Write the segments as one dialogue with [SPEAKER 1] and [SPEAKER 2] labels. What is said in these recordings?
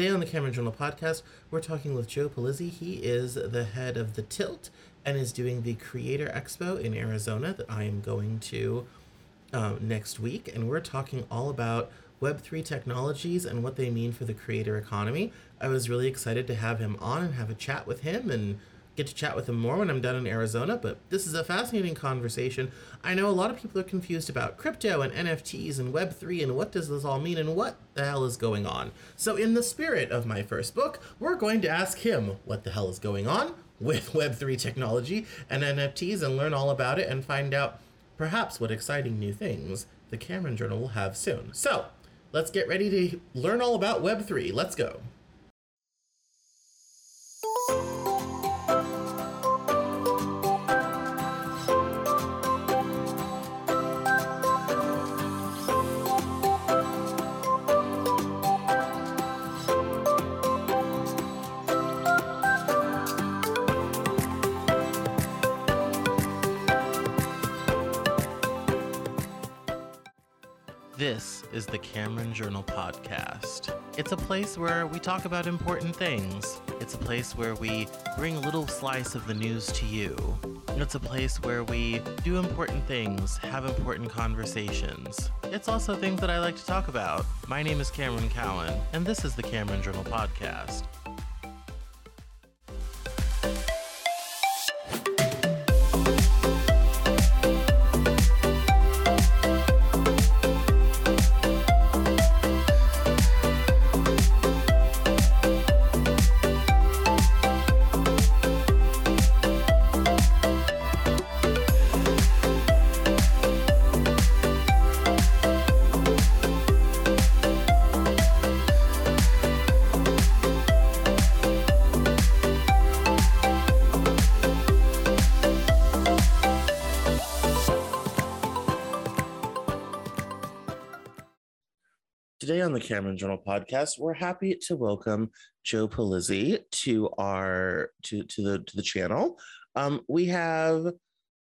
[SPEAKER 1] Today on the Cameron Journal podcast, we're talking with Joe Pulizzi. He is the head of the Tilt and is doing the Creator Expo in Arizona that I am going to um, next week. And we're talking all about Web3 technologies and what they mean for the creator economy. I was really excited to have him on and have a chat with him and get to chat with him more when I'm done in Arizona. But this is a fascinating conversation. I know a lot of people are confused about crypto and NFTs and Web3 and what does this all mean and what the hell is going on. So, in the spirit of my first book, we're going to ask him what the hell is going on with Web3 technology and NFTs and learn all about it and find out perhaps what exciting new things the Cameron Journal will have soon. So, let's get ready to learn all about Web3. Let's go. This is the Cameron Journal Podcast. It's a place where we talk about important things. It's a place where we bring a little slice of the news to you. It's a place where we do important things, have important conversations. It's also things that I like to talk about. My name is Cameron Cowan, and this is the Cameron Journal Podcast. Today on the Cameron Journal podcast, we're happy to welcome Joe Pulizzi to our to to the to the channel. Um, we have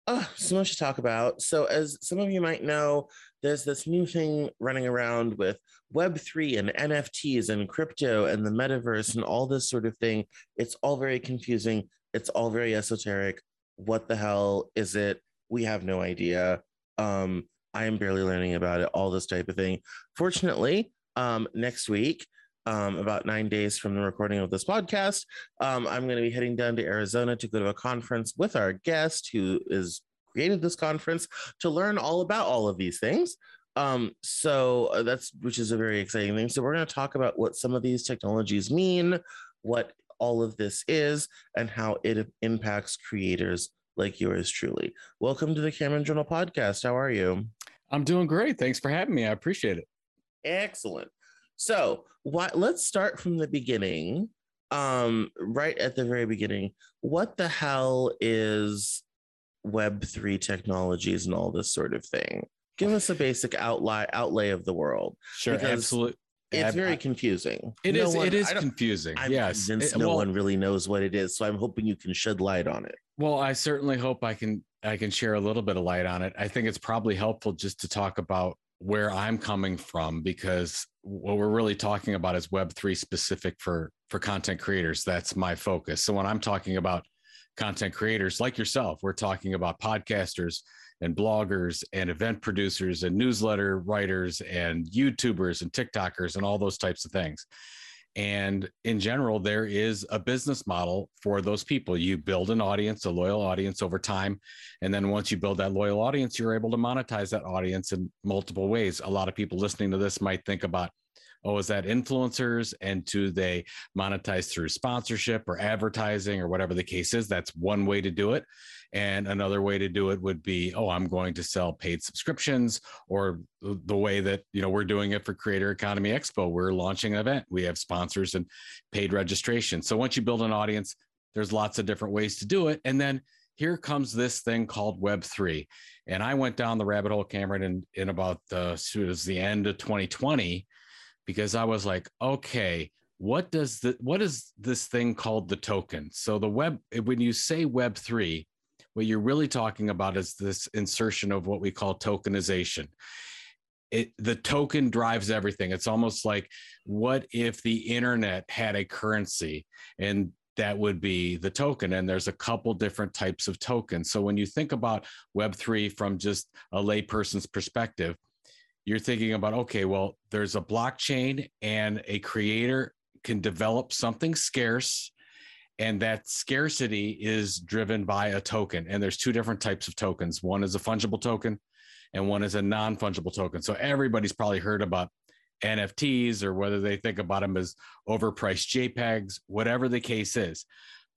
[SPEAKER 1] oh, so much to talk about. So, as some of you might know, there's this new thing running around with Web3 and NFTs and crypto and the metaverse and all this sort of thing. It's all very confusing. It's all very esoteric. What the hell is it? We have no idea. Um, I am barely learning about it, all this type of thing. Fortunately, um, next week, um, about nine days from the recording of this podcast, um, I'm going to be heading down to Arizona to go to a conference with our guest who is created this conference to learn all about all of these things. Um, so uh, that's which is a very exciting thing. So we're going to talk about what some of these technologies mean, what all of this is, and how it impacts creators like yours truly. Welcome to the Cameron Journal podcast. How are you?
[SPEAKER 2] I'm doing great. Thanks for having me. I appreciate it.
[SPEAKER 1] Excellent. So, what, let's start from the beginning. Um, right at the very beginning, what the hell is Web3 technologies and all this sort of thing? Give us a basic outlay outlay of the world.
[SPEAKER 2] Sure, absolutely.
[SPEAKER 1] It's very confusing.
[SPEAKER 2] It no is. One, it is confusing.
[SPEAKER 1] I'm
[SPEAKER 2] yes,
[SPEAKER 1] it, no well, one really knows what it is. So I'm hoping you can shed light on it.
[SPEAKER 2] Well, I certainly hope I can. I can share a little bit of light on it. I think it's probably helpful just to talk about where I'm coming from because what we're really talking about is Web3 specific for for content creators. That's my focus. So when I'm talking about content creators like yourself, we're talking about podcasters and bloggers and event producers and newsletter writers and YouTubers and TikTokers and all those types of things. And in general, there is a business model for those people. You build an audience, a loyal audience over time. And then once you build that loyal audience, you're able to monetize that audience in multiple ways. A lot of people listening to this might think about, oh, is that influencers? And do they monetize through sponsorship or advertising or whatever the case is? That's one way to do it. And another way to do it would be, oh, I'm going to sell paid subscriptions, or the way that you know we're doing it for Creator Economy Expo. We're launching an event. We have sponsors and paid registration. So once you build an audience, there's lots of different ways to do it. And then here comes this thing called Web3. And I went down the rabbit hole, Cameron, in, in about the, it was the end of 2020, because I was like, okay, what does the what is this thing called the token? So the web when you say Web3, what you're really talking about is this insertion of what we call tokenization. it the token drives everything. It's almost like what if the internet had a currency and that would be the token and there's a couple different types of tokens so when you think about web3 from just a layperson's perspective you're thinking about okay well there's a blockchain and a creator can develop something scarce and that scarcity is driven by a token and there's two different types of tokens. One is a fungible token and one is a non-fungible token. So everybody's probably heard about nfts or whether they think about them as overpriced jpegs whatever the case is.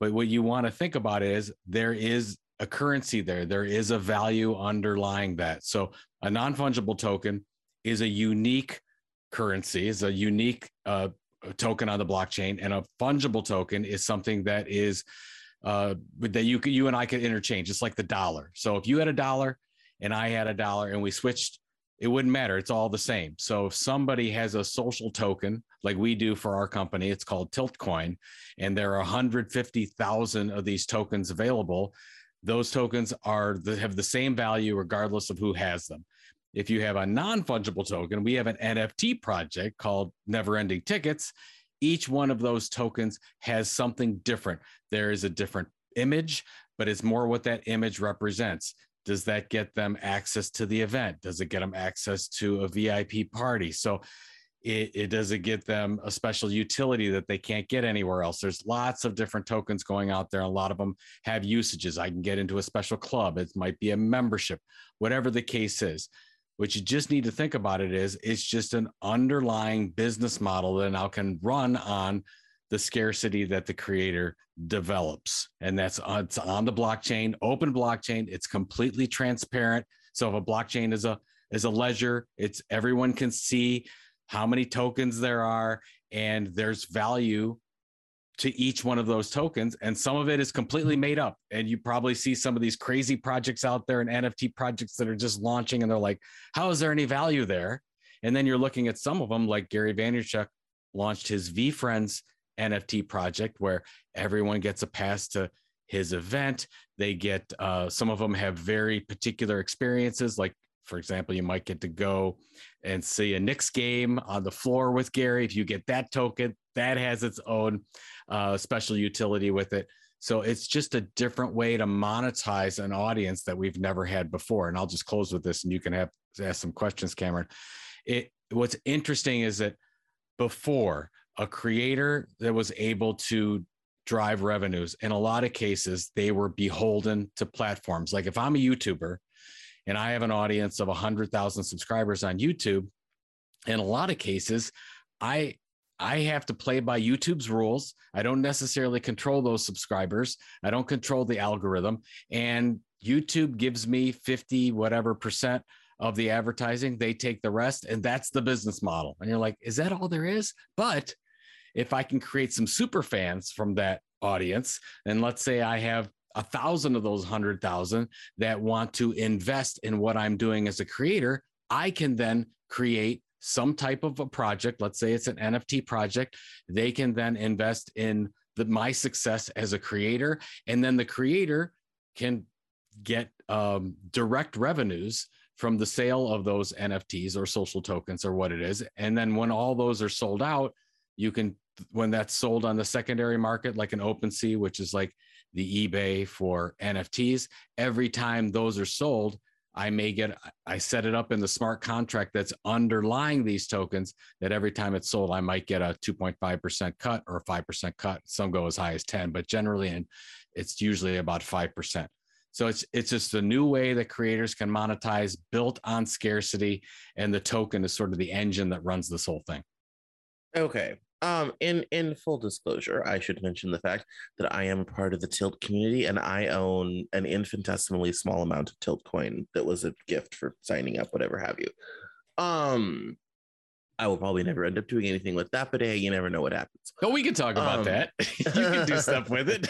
[SPEAKER 2] But what you want to think about is there is a currency there. There is a value underlying that. So a non-fungible token is a unique currency is a unique uh, token on the blockchain, and a fungible token is something that is uh, that you you and I could interchange. It's like the dollar. So if you had a dollar and I had a dollar and we switched, it wouldn't matter. It's all the same. So if somebody has a social token like we do for our company, it's called Tiltcoin, and there are 150,000 of these tokens available. Those tokens are have the same value regardless of who has them. If you have a non fungible token, we have an NFT project called Never Ending Tickets. Each one of those tokens has something different. There is a different image, but it's more what that image represents. Does that get them access to the event? Does it get them access to a VIP party? So it, it does it get them a special utility that they can't get anywhere else. There's lots of different tokens going out there. A lot of them have usages. I can get into a special club. It might be a membership, whatever the case is what you just need to think about it is it's just an underlying business model that now can run on the scarcity that the creator develops. And that's on, uh, it's on the blockchain open blockchain it's completely transparent. So if a blockchain is a is a ledger it's everyone can see how many tokens there are and there's value to each one of those tokens and some of it is completely made up. And you probably see some of these crazy projects out there and nft projects that are just launching and they're like how is there any value there? And then you're looking at some of them like gary vaynerchuk launched his VeeFriends nft project where everyone gets a pass to his event. They get uh, some of them have very particular experiences like for example, you might get to go and see a Knicks game on the floor with Gary. If you get that token, that has its own uh, special utility with it. So it's just a different way to monetize an audience that we've never had before. And I'll just close with this, and you can have ask some questions, Cameron. It what's interesting is that before a creator that was able to drive revenues in a lot of cases they were beholden to platforms like if i'm a youtuber and i have an audience of 100000 subscribers on youtube in a lot of cases i I have to play by YouTube's rules. I don't necessarily control those subscribers. I don't control the algorithm. And YouTube gives me 50 whatever percent of the advertising. They take the rest. And that's the business model. And you're like, is that all there is? But if I can create some super fans from that audience, and let's say I have a thousand of those hundred thousand that want to invest in what I'm doing as a creator, I can then create some type of a project, let's say it's an NFT project, they can then invest in the my success as a creator, and then the creator can get um, direct revenues from the sale of those NFTs or social tokens or what it is. And then when all those are sold out, you can when that's sold on the secondary market, like an OpenSea, which is like the eBay for NFTs, every time those are sold, I may get, I set it up in the smart contract that's underlying these tokens that every time it's sold, I might get a 2.5% cut or a 5% cut. Some go as high as 10, but generally, and it's usually about 5%. So it's it's just a new way that creators can monetize built on scarcity, and the token is sort of the engine that runs this whole thing.
[SPEAKER 1] Okay. Um, in in full disclosure, I should mention the fact that I am a part of the Tilt community and I own an infinitesimally small amount of Tilt coin that was a gift for signing up, whatever have you. Um, I will probably never end up doing anything with that, but hey, you never know what happens.
[SPEAKER 2] But we can talk about um, that. you can do stuff with it.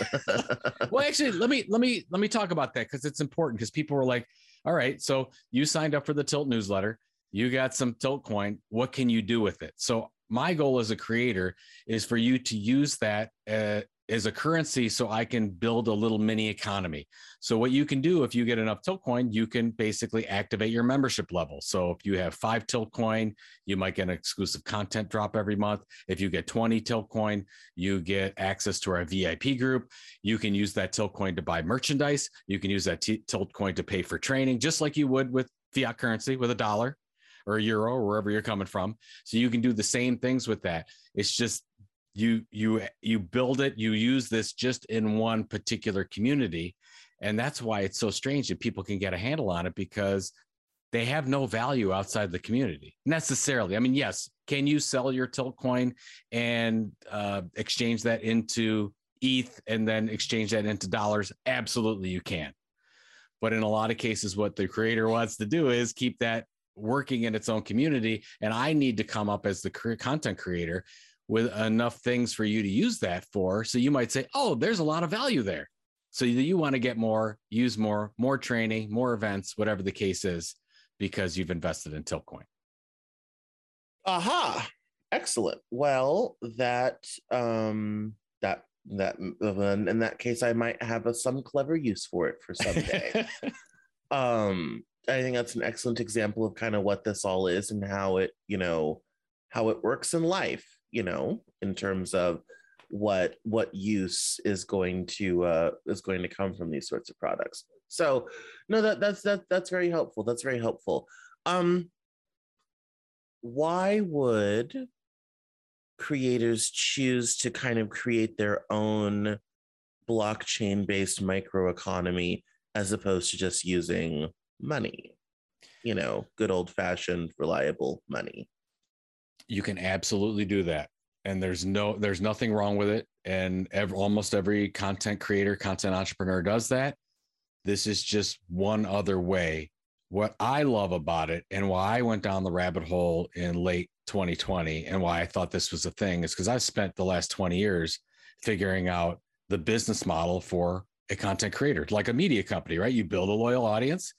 [SPEAKER 2] well, actually, let me let me let me talk about that because it's important because people were like, all right, so you signed up for the Tilt newsletter, you got some Tilt coin, what can you do with it? So my goal as a creator is for you to use that uh, as a currency so I can build a little mini economy. So what you can do if you get enough Tiltcoin, you can basically activate your membership level. So if you have five Tiltcoin, you might get an exclusive content drop every month. If you get 20 Tiltcoin, you get access to our VIP group. You can use that Tiltcoin to buy merchandise. You can use that T- Tiltcoin to pay for training, just like you would with fiat currency with a dollar or a euro or wherever you're coming from. So you can do the same things with that. It's just you you you build it you use this just in one particular community and that's why it's so strange that people can get a handle on it because they have no value outside the community necessarily i mean yes can you sell your tilt coin and uh, exchange that into eth and then exchange that into dollars absolutely you can but in a lot of cases what the creator wants to do is keep that working in its own community and i need to come up as the content creator with enough things for you to use that for. So you might say, oh, there's a lot of value there. So you want to get more, use more, more training, more events, whatever the case is, because you've invested in Tiltcoin.
[SPEAKER 1] Aha. Excellent. Well, that um that that in that case I might have a, some clever use for it for someday. um I think that's an excellent example of kind of what this all is and how it, you know, how it works in life you know, in terms of what what use is going to uh, is going to come from these sorts of products. So, no, that that's that that's very helpful. That's very helpful. Um, why would creators choose to kind of create their own blockchain based microeconomy as opposed to just using money? You know, good old fashioned reliable money.
[SPEAKER 2] You can absolutely do that. And there's no there's nothing wrong with it. And every, almost every content creator content entrepreneur does that. This is just one other way. What i love about it and why i went down the rabbit hole in late 2020 and why i thought this was a thing is because i've spent the last 20 years figuring out the business model for a content creator like a media company right? You build a loyal audience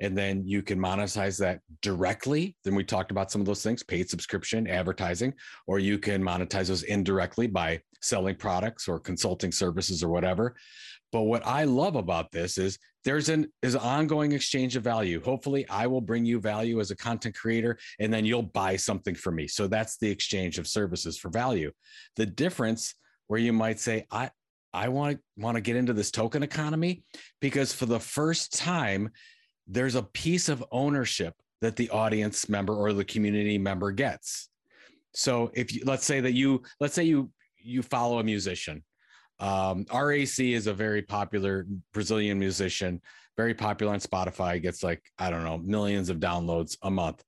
[SPEAKER 2] and then you can monetize that directly. Then we talked about some of those things paid subscription, advertising, or you can monetize those indirectly by selling products or consulting services or whatever. But what I love about this is there's an is an ongoing exchange of value. Hopefully, I will bring you value as a content creator, and then you'll buy something for me. So that's the exchange of services for value. The difference where you might say, I I want to want to get into this token economy because for the first time, there's a piece of ownership that the audience member or the community member gets. So if you let's say that you let's say you you follow a musician. Um, RAC is a very popular Brazilian musician, very popular on Spotify, gets like, I don't know, millions of downloads a month.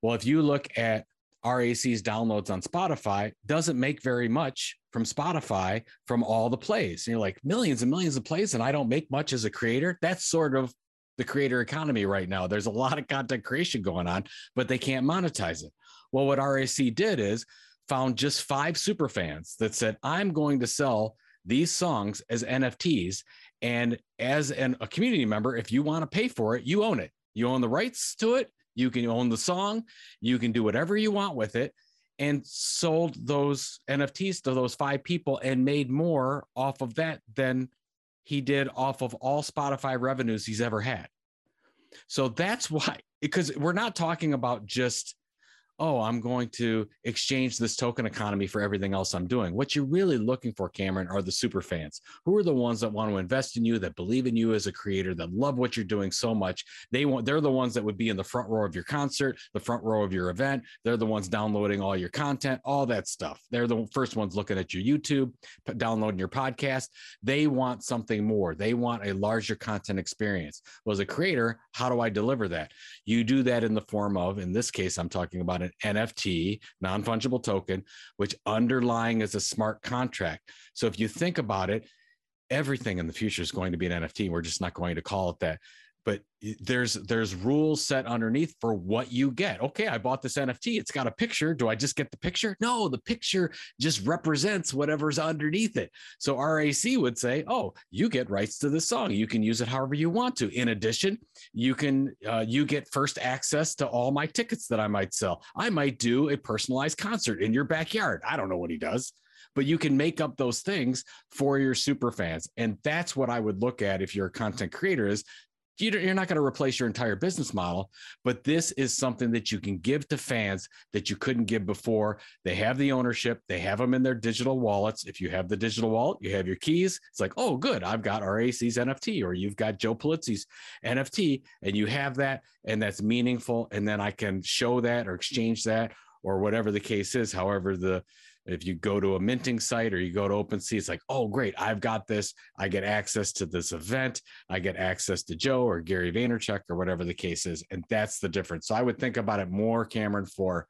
[SPEAKER 2] Well, if you look at RAC's downloads on Spotify, doesn't make very much from Spotify from all the plays. And you're like, millions and millions of plays, and I don't make much as a creator. That's sort of the creator economy right now. There's a lot of content creation going on, but they can't monetize it. Well, what RAC did is found just five super fans that said, I'm going to sell these songs as NFTs. And as an, a community member, if you want to pay for it, you own it. You own the rights to it. You can own the song. You can do whatever you want with it. And sold those NFTs to those five people and made more off of that than he did off of all Spotify revenues he's ever had. So that's why, because we're not talking about just oh, I'm going to exchange this token economy for everything else I'm doing. What you're really looking for, Cameron, are the super fans. Who are the ones that want to invest in you, that believe in you as a creator, that love what you're doing so much. They want they're the ones that would be in the front row of your concert, the front row of your event. They're the ones downloading all your content, all that stuff. They're the first ones looking at your YouTube, downloading your podcast. They want something more. They want a larger content experience. Well, as a creator, how do I deliver that? You do that in the form of, in this case, I'm talking about an NFT, non fungible token, which underlying is a smart contract. So if you think about it, everything in the future is going to be an NFT. We're just not going to call it that. But there's there's rules set underneath for what you get. Okay i bought this nft it's got a picture do i just get the picture? No the picture just represents whatever's underneath it. So rac would say oh you get rights to the song you can use it however you want to. In addition you can uh, you get first access to all my tickets that i might sell. I might do a personalized concert in your backyard. I don't know what he does but you can make up those things for your super fans. And that's what i would look at if you're a content creator is you're not going to replace your entire business model, but this is something that you can give to fans that you couldn't give before. They have the ownership, they have them in their digital wallets. If you have the digital wallet, you have your keys. It's like, oh, good, I've got RAC's NFT, or you've got Joe Pulizzi's NFT, and you have that, and that's meaningful. And then I can show that or exchange that or whatever the case is. However, the if you go to a minting site or you go to OpenSea, it's like, oh, great, I've got this. I get access to this event. I get access to Joe or Gary Vaynerchuk or whatever the case is. And that's the difference. So I would think about it more, Cameron, for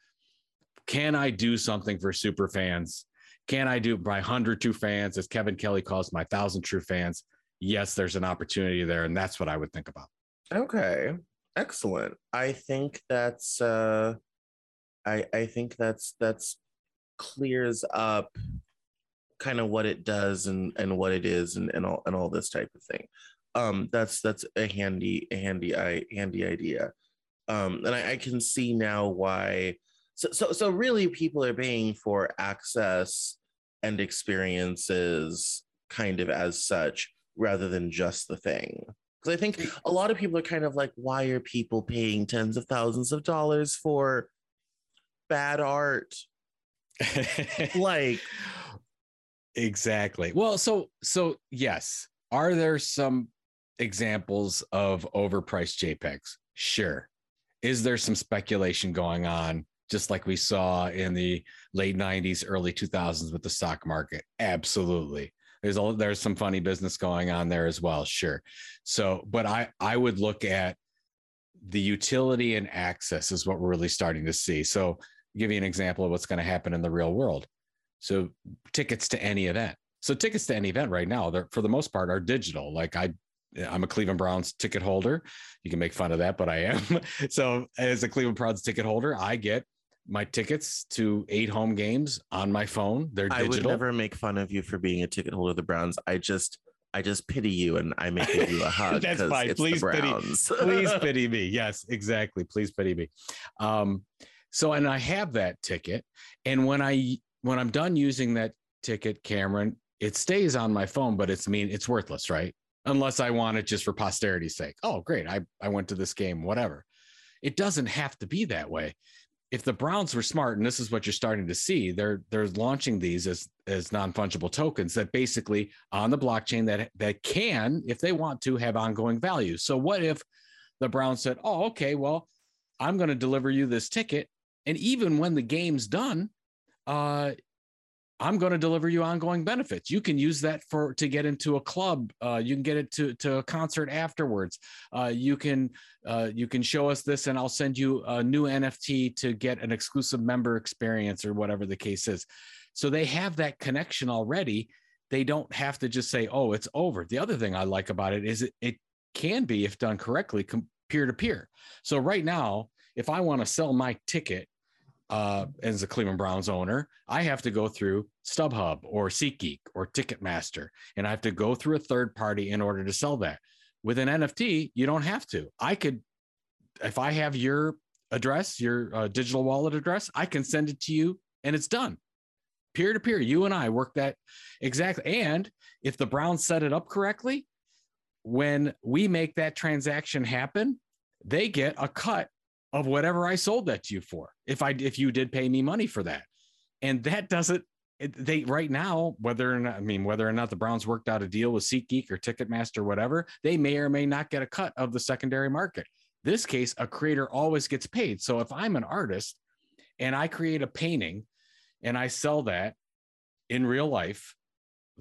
[SPEAKER 2] can I do something for super fans? Can I do my 100 true fans, as Kevin Kelly calls my 1,000 true fans? Yes, there's an opportunity there. And that's what I would think about.
[SPEAKER 1] Okay. Excellent. I think that's, uh, I, I think that's that's clears up kind of what it does and and what it is and, and all and all this type of thing. Um that's that's a handy a handy i handy idea. Um and I, I can see now why so so so really people are paying for access and experiences kind of as such rather than just the thing. Because i think a lot of people are kind of like why are people paying tens of thousands of dollars for bad art like
[SPEAKER 2] exactly. Well so so yes. Are there some examples of overpriced jpegs? Sure. Is there some speculation going on just like we saw in the late 90s early 2000s with the stock market? Absolutely. There's all there's some funny business going on there as well. Sure. So but i i would look at the utility and access is what we're really starting to see. So give you an example of what's going to happen in the real world. So tickets to any event. So tickets to any event right now, they're for the most part are digital. Like I I'm a Cleveland Browns ticket holder. You can make fun of that, but I am. so as a Cleveland Browns ticket holder, I get my tickets to eight home games on my phone. They're digital. I would
[SPEAKER 1] never make fun of you for being a ticket holder of the Browns. I just I just pity you and I may give you a hug.
[SPEAKER 2] That's fine. Please pity. please pity me. Yes, exactly. Please pity me. Um, so, and I have that ticket. And when I when I'm done using that ticket, Cameron, it stays on my phone, but it's mean it's worthless, right? Unless I want it just for posterity's sake. Oh, great. I, I went to this game, whatever. It doesn't have to be that way. If the Browns were smart, and this is what you're starting to see, they're they're launching these as as non-fungible tokens that basically on the blockchain that that can, if they want to, have ongoing value. So what if the Browns said, Oh, okay, well, I'm going to deliver you this ticket and even when the game's done, uh, I'm going to deliver you ongoing benefits. You can use that for to get into a club. Uh, you can get it to to a concert afterwards. Uh, you can uh, you can show us this, and I'll send you a new NFT to get an exclusive member experience or whatever the case is. So they have that connection already. They don't have to just say, "Oh, it's over." The other thing I like about it is it, it can be, if done correctly, peer to peer. So right now, if I want to sell my ticket uh, as a Cleveland Browns owner, I have to go through StubHub or SeatGeek or Ticketmaster, and I have to go through a third party in order to sell that. With an NFT, you don't have to. I could, if I have your address, your uh, digital wallet address, I can send it to you and it's done. Peer to peer, you and I work that exactly. And if the Browns set it up correctly, when we make that transaction happen, they get a cut of whatever I sold that to you for. If I if you did pay me money for that, and that doesn't they right now whether or not I mean whether or not the Browns worked out a deal with SeatGeek or Ticketmaster or whatever, they may or may not get a cut of the secondary market. This case, a creator always gets paid. So if I'm an artist and I create a painting and I sell that in real life,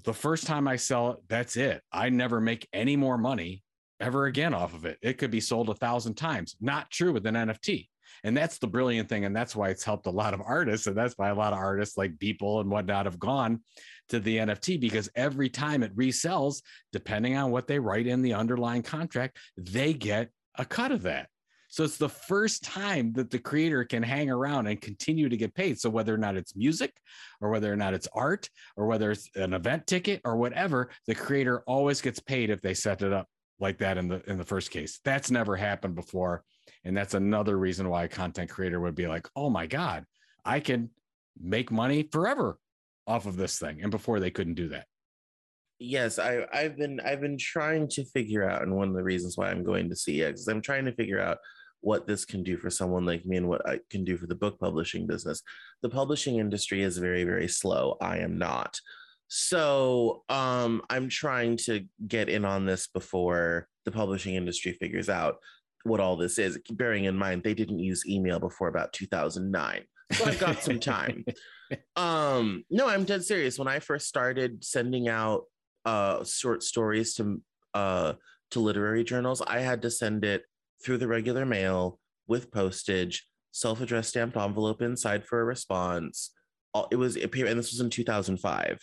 [SPEAKER 2] the first time I sell it, that's it. I never make any more money ever again off of it. It could be sold a thousand times. Not true with an NFT. And that's the brilliant thing. And that's why it's helped a lot of artists. And that's why a lot of artists like people and whatnot have gone to the NFT because every time it resells, depending on what they write in the underlying contract, they get a cut of that. So it's the first time that the creator can hang around and continue to get paid. So whether or not it's music or whether or not it's art or whether it's an event ticket or whatever, the creator always gets paid if they set it up like that in the in the first case. That's never happened before. And that's another reason why a content creator would be like, oh my God, I can make money forever off of this thing. And before they couldn't do that.
[SPEAKER 1] Yes, I, I've been I've been trying to figure out, and one of the reasons why I'm going to CX is I'm trying to figure out what this can do for someone like me and what I can do for the book publishing business. The publishing industry is very, very slow. I am not. So um, I'm trying to get in on this before the publishing industry figures out what all this is. Bearing in mind they didn't use email before about 2009, so I've got some time. Um, no, I'm dead serious. When I first started sending out uh, short stories to uh, to literary journals, I had to send it through the regular mail with postage, self-addressed stamped envelope inside for a response. It was and this was in 2005.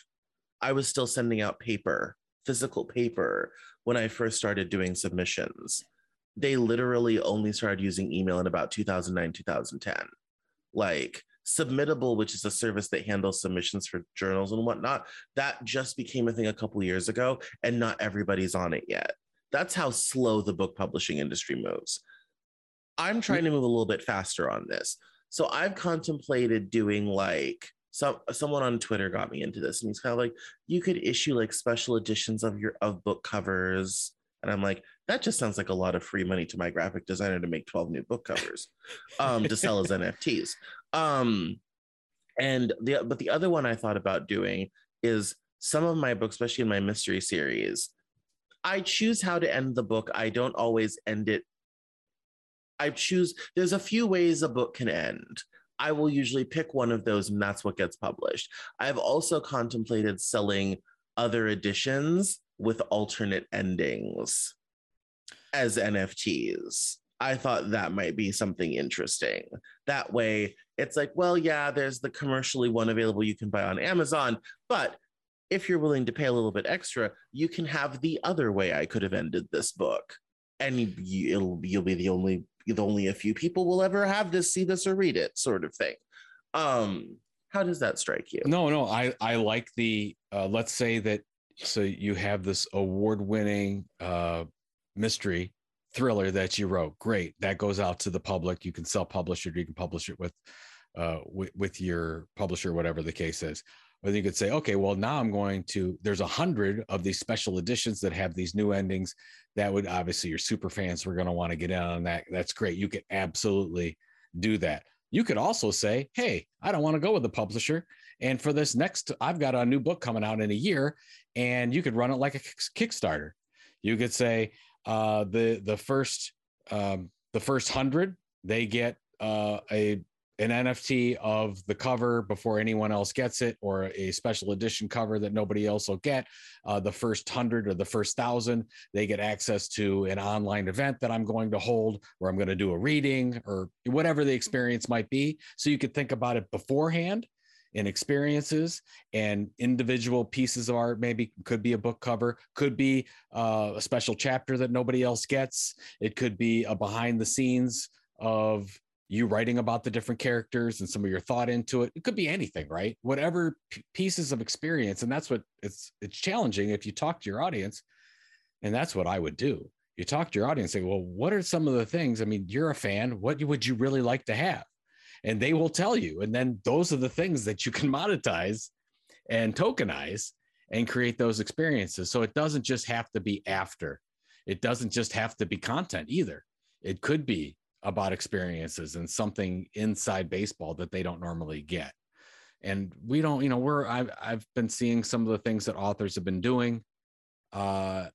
[SPEAKER 1] I was still sending out paper, physical paper, when I first started doing submissions. They literally only started using email in about 2009, 2010. Like Submittable, which is a service that handles submissions for journals and whatnot, that just became a thing a couple years ago, and not everybody's on it yet. That's how slow the book publishing industry moves. I'm trying to move a little bit faster on this. So I've contemplated doing like some someone on Twitter got me into this, and he's kind of like, you could issue like special editions of your of book covers, and I'm like, that just sounds like a lot of free money to my graphic designer to make 12 new book covers, um, to sell as NFTs. Um, and the but the other one I thought about doing is some of my books, especially in my mystery series. I choose how to end the book. I don't always end it. I choose. There's a few ways a book can end. I will usually pick one of those and that's what gets published. I've also contemplated selling other editions with alternate endings as NFTs. I thought that might be something interesting. That way, it's like, well, yeah, there's the commercially one available you can buy on Amazon, but if you're willing to pay a little bit extra, you can have the other way I could have ended this book, and you, it'll you'll be the only the only a few people will ever have this, see this, or read it, sort of thing. Um, how does that strike you?
[SPEAKER 2] No, no, I I like the uh, let's say that so you have this award-winning uh, mystery thriller that you wrote. Great, that goes out to the public. You can self-publish it. You can publish it with uh, with, with your publisher, whatever the case is. Or you could say, okay, well, now I'm going to, there's a hundred of these special editions that have these new endings. That would obviously your super fans were going to want to get in on that. That's great. You could absolutely do that. You could also say, hey, I don't want to go with the publisher. And for this next, I've got a new book coming out in a year, and you could run it like a Kickstarter. You could say, uh, the the first um, the first hundred, they get uh, a an NFT of the cover before anyone else gets it, or a special edition cover that nobody else will get. Uh, the first hundred or the first thousand, they get access to an online event that I'm going to hold, where I'm going to do a reading or whatever the experience might be. So you could think about it beforehand in experiences and individual pieces of art maybe could be a book cover could be uh, a special chapter that nobody else gets it could be a behind the scenes of you writing about the different characters and some of your thought into it. It could be anything, right? Whatever p- pieces of experience, and that's what it's it's challenging if you talk to your audience, and that's what I would do. You talk to your audience, say, "Well, what are some of the things? I mean, you're a fan. What would you really like to have?" And they will tell you, and then those are the things that you can monetize and tokenize and create those experiences. So it doesn't just have to be after. It doesn't just have to be content either. It could be about experiences and something inside baseball that they don't normally get. And we don't, you know, we're I've I've been seeing some of the things that authors have been doing. Uh,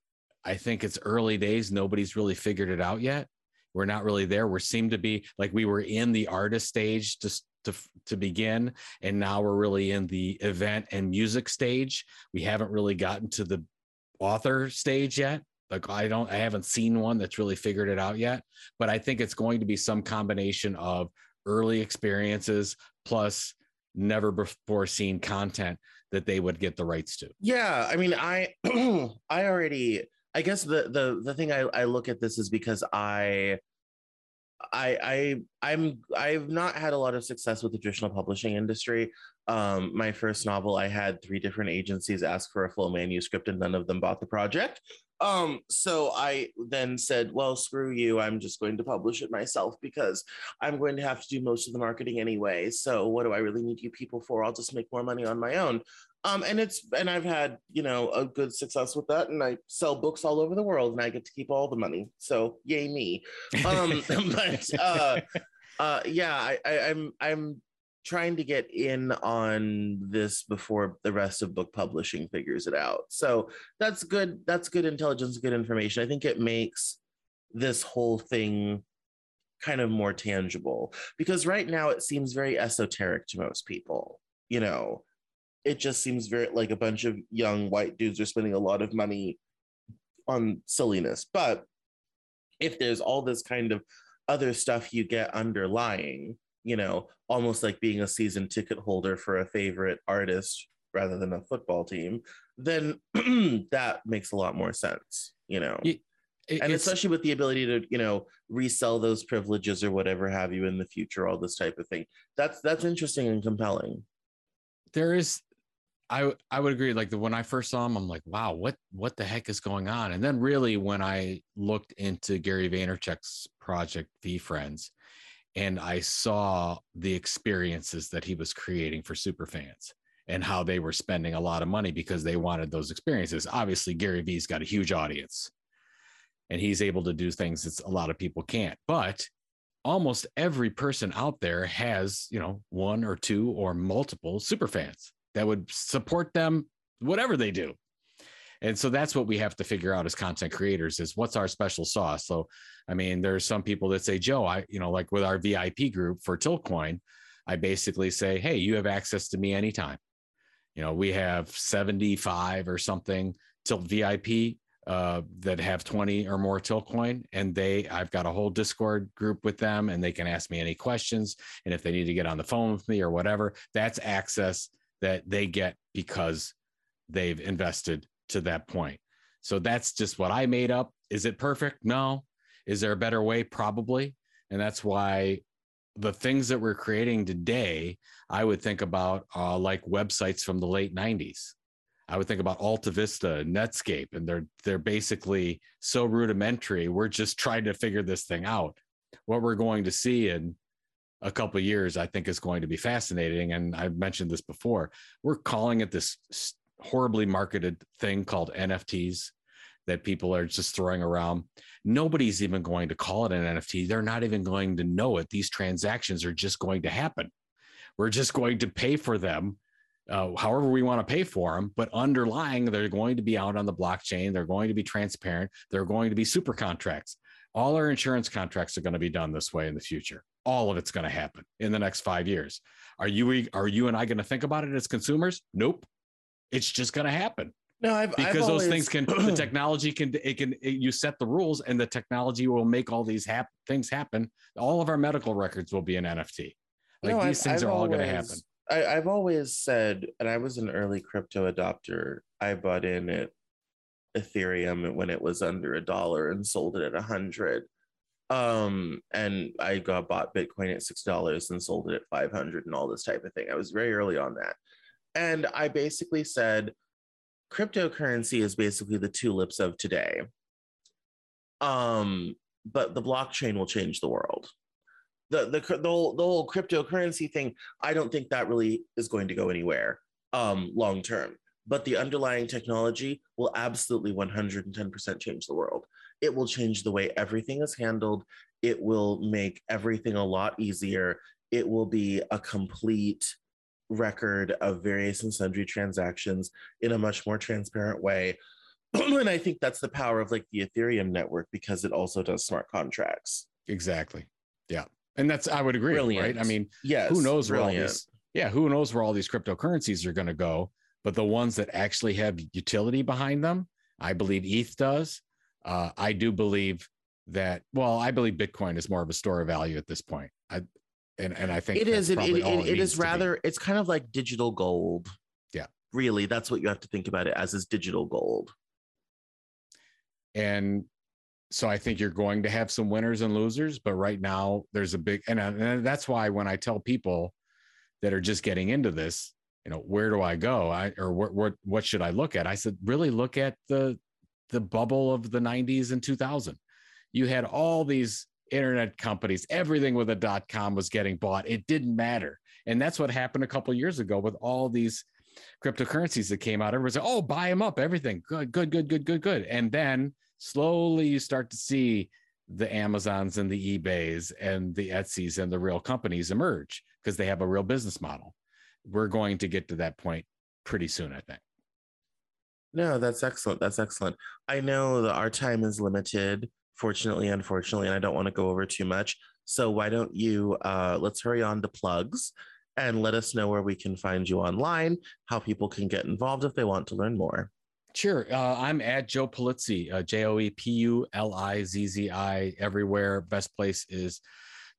[SPEAKER 2] I think it's early days. Nobody's really figured it out yet. We're not really there. We seem to be like we were in the artist stage to to to begin, and now we're really in the event and music stage. We haven't really gotten to the author stage yet like I don't I haven't seen one that's really figured it out yet, but I think it's going to be some combination of early experiences plus never before seen content that they would get the rights to.
[SPEAKER 1] Yeah, I mean, I I already I guess the the the thing I I look at this is because I I I I'm I've not had a lot of success with the traditional publishing industry. Um, my first novel, I had three different agencies ask for a full manuscript, and none of them bought the project. Um, so I then said, well, screw you. I'm just going to publish it myself because I'm going to have to do most of the marketing anyway. So what do I really need you people for? I'll just make more money on my own. Um, and it's and I've had you know a good success with that, and I sell books all over the world, and I get to keep all the money. So yay me! Um, but uh, uh, yeah, I, I, I'm I'm trying to get in on this before the rest of book publishing figures it out. So that's good. That's good intelligence, good information. I think it makes this whole thing kind of more tangible because right now it seems very esoteric to most people. You know, it just seems very like a bunch of young white dudes are spending a lot of money on silliness. But if there's all this kind of other stuff you get underlying, you know, almost like being a season ticket holder for a favorite artist rather than a football team, then that makes a lot more sense, you know. It, it, and especially with the ability to, you know, resell those privileges or whatever have you in the future, all this type of thing. That's that's interesting and compelling.
[SPEAKER 2] There is I I would agree. Like the when I first saw him, I'm like, wow, what what the heck is going on? And then really when I looked into Gary Vaynerchuk's project VeeFriends, and I saw the experiences that he was creating for super fans and how they were spending a lot of money because they wanted those experiences. Obviously, Gary Vee's got a huge audience and he's able to do things that a lot of people can't. But almost every person out there has, you know, one or two or multiple super fans that would support them, whatever they do. And so that's what we have to figure out as content creators is what's our special sauce. So, I mean, there's some people that say, Joe, I, you know, like with our VIP group for Tiltcoin, I basically say, hey, you have access to me anytime. You know, we have 75 or something Tilt VIP uh, that have 20 or more Tiltcoin, and they, I've got a whole Discord group with them, and they can ask me any questions. And if they need to get on the phone with me or whatever, that's access that they get because they've invested to that point. So that's just what I made up. Is it perfect? No. Is there a better way? Probably. And that's why the things that we're creating today, I would think about uh, like websites from the late 90s. I would think about Alta Vista, Netscape, and they're they're basically so rudimentary. We're just trying to figure this thing out. What we're going to see in a couple years, I think, is going to be fascinating. And I've mentioned this before. We're calling it this horribly marketed thing called NFTs that people are just throwing around. Nobody's even going to call it an NFT. They're not even going to know it. These transactions are just going to happen. We're just going to pay for them uh, however we want to pay for them. But underlying, they're going to be out on the blockchain. They're going to be transparent. They're going to be super contracts. All our insurance contracts are going to be done this way in the future. All of it's going to happen in the next five years. Are you are you and I going to think about it as consumers? Nope. It's just going to happen.
[SPEAKER 1] No, I've,
[SPEAKER 2] because
[SPEAKER 1] I've
[SPEAKER 2] those
[SPEAKER 1] always...
[SPEAKER 2] things can the technology can it can it, you set the rules and the technology will make all these hap- things happen. All of our medical records will be an NFT. Like no, these I've, things I've are all going to happen.
[SPEAKER 1] I, I've always said, and I was an early crypto adopter. I bought in at Ethereum when it was under a dollar and sold it at a hundred. Um, and I got bought Bitcoin at six dollars and sold it at five hundred and all this type of thing. I was very early on that. And I basically said cryptocurrency is basically the tulips of today. Um, but the blockchain will change the world. The, the, the, whole, the whole cryptocurrency thing, I don't think that really is going to go anywhere um, long term. But the underlying technology will absolutely 110% change the world. It will change the way everything is handled. It will make everything a lot easier. It will be a complete record of various and sundry transactions in a much more transparent way. and I think that's the power of like the Ethereum network because it also does smart contracts.
[SPEAKER 2] Exactly. Yeah. And that's I would agree, brilliant. right? I mean,
[SPEAKER 1] yes,
[SPEAKER 2] who knows brilliant. where all these yeah, who knows where all these cryptocurrencies are going to go, but the ones that actually have utility behind them, I believe ETH does. Uh, I do believe that. Well, I believe Bitcoin is more of a store of value at this point. I and and I think
[SPEAKER 1] it is. It, it, it, it is rather. It's kind of like digital gold.
[SPEAKER 2] Yeah.
[SPEAKER 1] Really, that's what you have to think about it as is digital gold.
[SPEAKER 2] And so I think you're going to have some winners and losers, but right now there's a big and, uh, and that's why when I tell people that are just getting into this, you know, where do I go? I or what what what should I look at? I said, really look at the the bubble of the 90s and 2000. You had all these internet companies, everything with a dot com was getting bought. It didn't matter. And that's what happened a couple years ago with all these cryptocurrencies that came out. Everyone's like, oh, buy them up, everything. Good, good, good, good, good, good. And then slowly you start to see the Amazons and the eBays and the Etsy's and the real companies emerge because they have a real business model. We're going to get to that point pretty soon, I think.
[SPEAKER 1] No, that's excellent. That's excellent. I know that our time is limited, fortunately, unfortunately, and I don't want to go over too much. So why don't you uh, let's hurry on to plugs and let us know where we can find you online, how people can get involved if they want to learn more.
[SPEAKER 2] Sure. Uh, I'm at Joe Pulizzi, uh, J O E P U L I Z Z I, everywhere. Best place is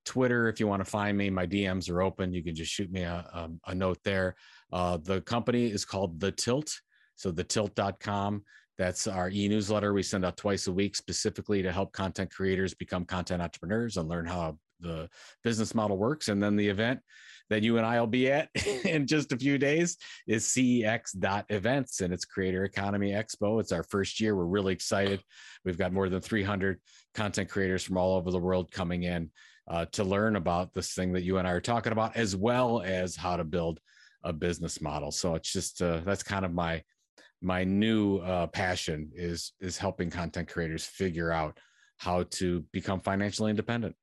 [SPEAKER 2] Twitter. If you want to find me, my DMs are open. You can just shoot me a, a, a note there. Uh, the company is called The Tilt. So, thetilt.com. That's our e newsletter we send out twice a week specifically to help content creators become content entrepreneurs and learn how the business model works. And then the event that you and I will be at in just a few days is CEX.events and it's Creator Economy Expo. It's our first year. We're really excited. We've got more than 300 content creators from all over the world coming in uh, to learn about this thing that you and I are talking about, as well as how to build a business model. So it's just uh, that's kind of my my new uh, passion is is helping content creators figure out how to become financially independent.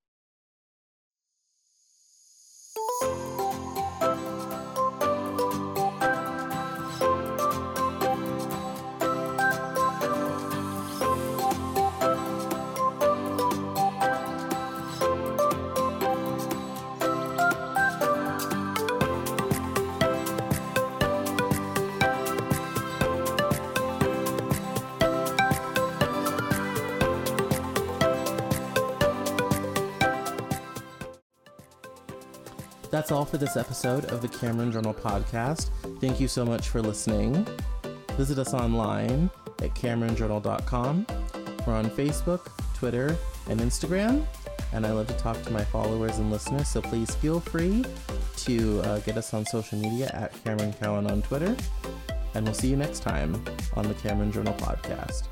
[SPEAKER 1] That's all for this episode of the Cameron Journal podcast. Thank you so much for listening. Visit us online at CameronJournal.com. We're on Facebook, Twitter, and Instagram. And I love to talk to my followers and listeners, so please feel free to uh, get us on social media at Cameron Cowan on Twitter. And we'll see you next time on the Cameron Journal podcast.